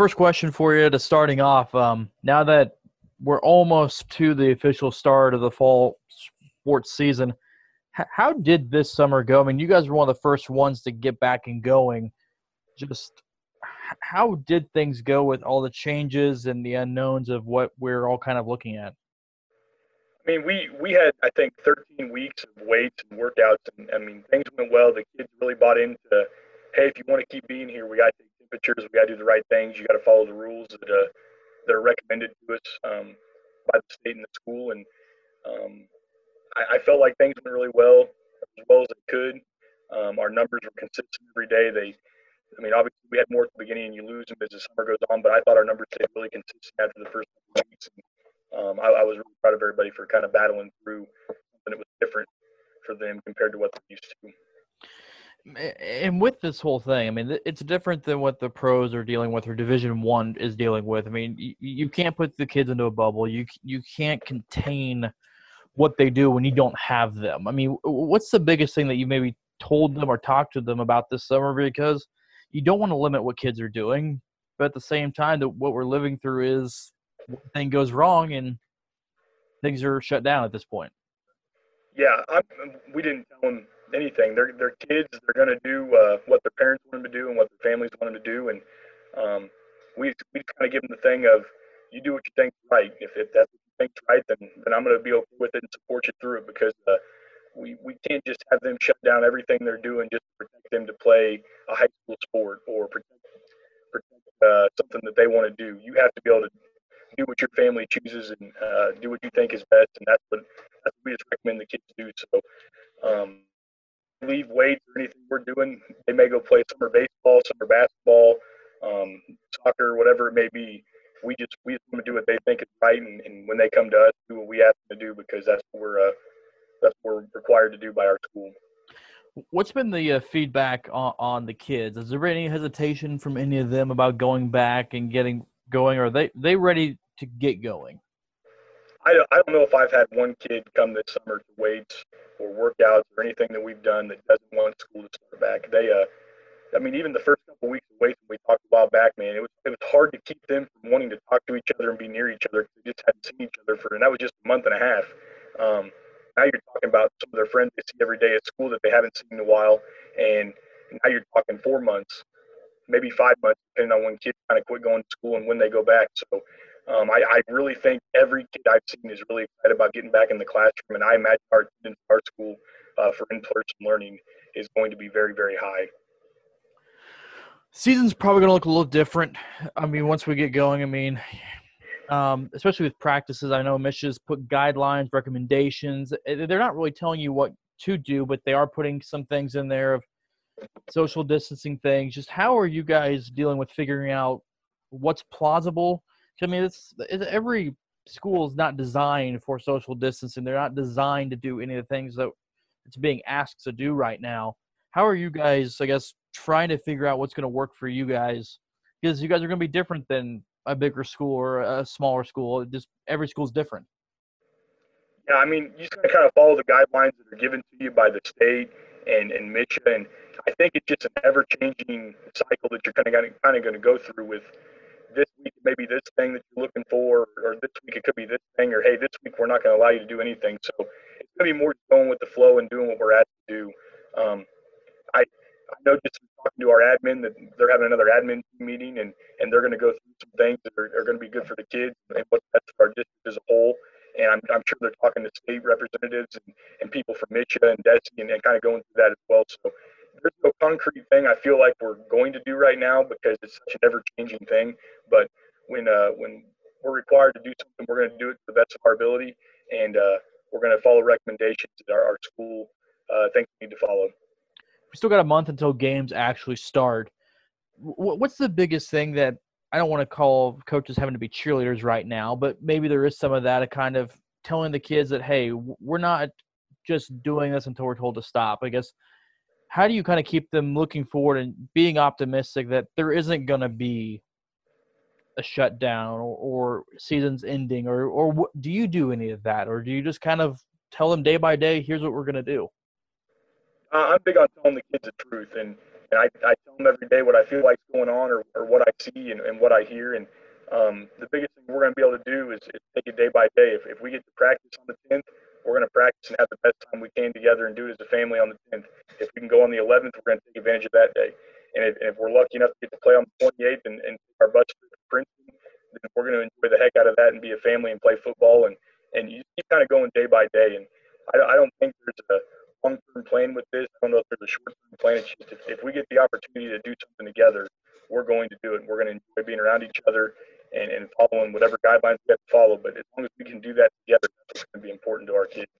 first question for you to starting off. Um, now that we're almost to the official start of the fall sports season, h- how did this summer go? I mean, you guys were one of the first ones to get back and going. Just how did things go with all the changes and the unknowns of what we're all kind of looking at? I mean, we we had I think 13 weeks of weights and workouts, and I mean things went well. The kids really bought into, hey, if you want to keep being here, we got to temperatures, we got to do the right things, you got to follow the rules that uh, that are recommended to us um, by the state and the school, and um, I, I, felt like things went really well, as well as they could. Um, our numbers were consistent every day. They, I mean, obviously we had more at the beginning, and you lose them as the summer goes on, but I thought our numbers stayed really consistent after the first weeks. And, um, I, I, was really proud of everybody for kind of battling through something that was different for them compared to what they're used to. And with this whole thing, I mean, it's different than what the pros are dealing with or Division One is dealing with. I mean, you, you can't put the kids into a bubble. You you can't contain what they do when you don't have them. I mean, what's the biggest thing that you maybe told them or talked to them about this summer? Because you don't want to limit what kids are doing, but at the same time, that what we're living through is thing goes wrong and things are shut down at this point. Yeah, I'm, we didn't tell them anything. They're they're kids. They're going to do uh, what their parents want them to do and what their families want them to do. And um, we we kind of give them the thing of you do what you think's right. If, if that's what you think's right, then then I'm going to be okay with it and support you through it because uh, we we can't just have them shut down everything they're doing just to protect them to play a high school sport or protect protect uh, something that they want to do. You have to be able to do what your family chooses and uh, do what you think is best, and that's what that's what we just recommend the kids do. So, um, leave weights or anything we're doing, they may go play summer baseball, summer basketball, um, soccer, whatever it may be. We just we just want to do what they think is right, and, and when they come to us, do what we ask them to do because that's what we're uh, that's what we're required to do by our school. What's been the uh, feedback on, on the kids? Has there any hesitation from any of them about going back and getting going? Or are they they ready to get going? I, I don't know if I've had one kid come this summer to weights or workouts or anything that we've done that doesn't want school to start back. They, uh, I mean, even the first couple of weeks of weights we talked a while back, man, it was it was hard to keep them from wanting to talk to each other and be near each other they just hadn't seen each other for, and that was just a month and a half. Um, now you're talking about some of their friends they see every day at school that they haven't seen in a while, and now you're talking four months, maybe five months, depending on when kids kind of quit going to school and when they go back. So um, I, I, really think every kid I've seen is really excited about getting back in the classroom, and I imagine our our school uh, for in-person learning is going to be very, very high. Season's probably going to look a little different. I mean, once we get going, I mean, um, especially with practices, I know Michigan's put guidelines, recommendations. Eh, they're not really telling you what to do, but they are putting some things in there of social distancing things. Just how are you guys dealing with figuring out what's plausible? I mean, it's, it's every school is not designed for social distancing. They're not designed to do any of the things that it's being asked to do right now. How are you guys, I guess, trying to figure out what's going to work for you guys? Because you guys are going to be different than a bigger school or a smaller school. Just every school is different. Yeah, I mean, you just got to kind of follow the guidelines that are given to you by the state and and MSHSAA, and I think it's just an ever-changing cycle that you're kind of kind of going to go through with this week it may be this thing that you're looking for, or this week it could be this thing, or hey, this week we're not going to allow you to do anything. So it's going to be more going with the flow and doing what we're asked to do. Um, I I know just talking to our admin that they're having another admin meeting and, and they're going to go through some things that are, are going to be good for the kids and what's best for our district as a whole. And I'm, I'm sure they're talking to state representatives and, and people from MSHSAA and DESE and, and kind of going through that as well. So there's no concrete thing I feel like we're going to do right now because it's such an ever-changing thing. But when uh, when we're required to do something, we're going to do it to the best of our ability, and uh, we're going to follow recommendations that our, our school uh, thinks we need to follow. We still got a month until games actually start. What's the biggest thing that I don't want to call coaches having to be cheerleaders right now, but maybe there is some of that, a kind of telling the kids that hey, we're not just doing this until we're told to stop. I guess how do you kind of keep them looking forward and being optimistic that there isn't going to be a shutdown or, or seasons ending or or what, do you do any of that or do you just kind of tell them day by day here's what we're going to do i'm big on telling the kids the truth and, and I, I tell them every day what I feel like going on or, or what I see and, and what I hear. And um, the biggest thing we're going to be able to do is, is take it day by day. If, if we get to practice on the 10th, we're going to practice and have the best time we can together and do it as a family on the 10th. If we can go on the 11th, we're going to take advantage of that day. And if, if we're lucky enough to get to play on the 28th and, and our bus to Princeton, then we're going to enjoy the heck out of that and be a family and play football. And, and you keep kind of going day by day. And I, I don't think there's a long term plan with this. I don't know if there's a short term plan. It's just if, if we get the opportunity to do something together, we're going to do it. We're going to enjoy being around each other and, and following whatever guidelines we have to follow. But as long as we can do that together, that's going to be important to our kids.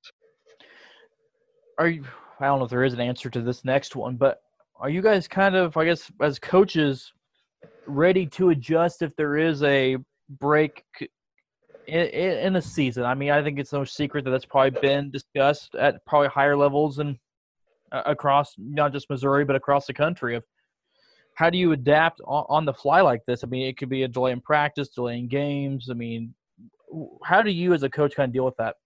Are you? I don't know if there is an answer to this next one, but are you guys kind of, I guess, as coaches, ready to adjust if there is a break in, in the season? I mean, I think it's no secret that that's probably been discussed at probably higher levels and uh, across not just Missouri but across the country of how do you adapt on, the fly like this? I mean, it could be a delay in practice, delay in games. I mean, how do you as a coach kind of deal with that?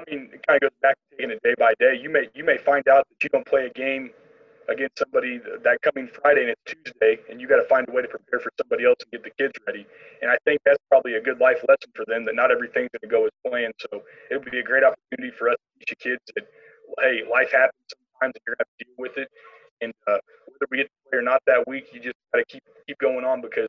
I mean, it kind of goes back to taking it day by day. You may you may find out that you don't play a game against somebody that coming Friday and it's Tuesday, and you got to find a way to prepare for somebody else and get the kids ready. And I think that's probably a good life lesson for them that not everything's going to go as planned. So it would be a great opportunity for us to teach the kids that hey, life happens sometimes, and you're going to have to deal with it. And uh, whether we get to play or not that week, you just got to keep keep going on because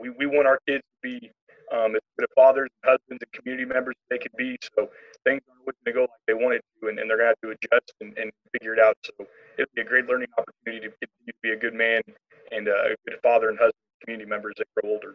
we, we want our kids to be um, as good fathers and husbands and community members as they can be. So things aren't going to go like they wanted to, and, and they're going to have to adjust and, and figure it So it'll be a great learning opportunity to to be a good man and uh, a good father and husband, community members that grow older.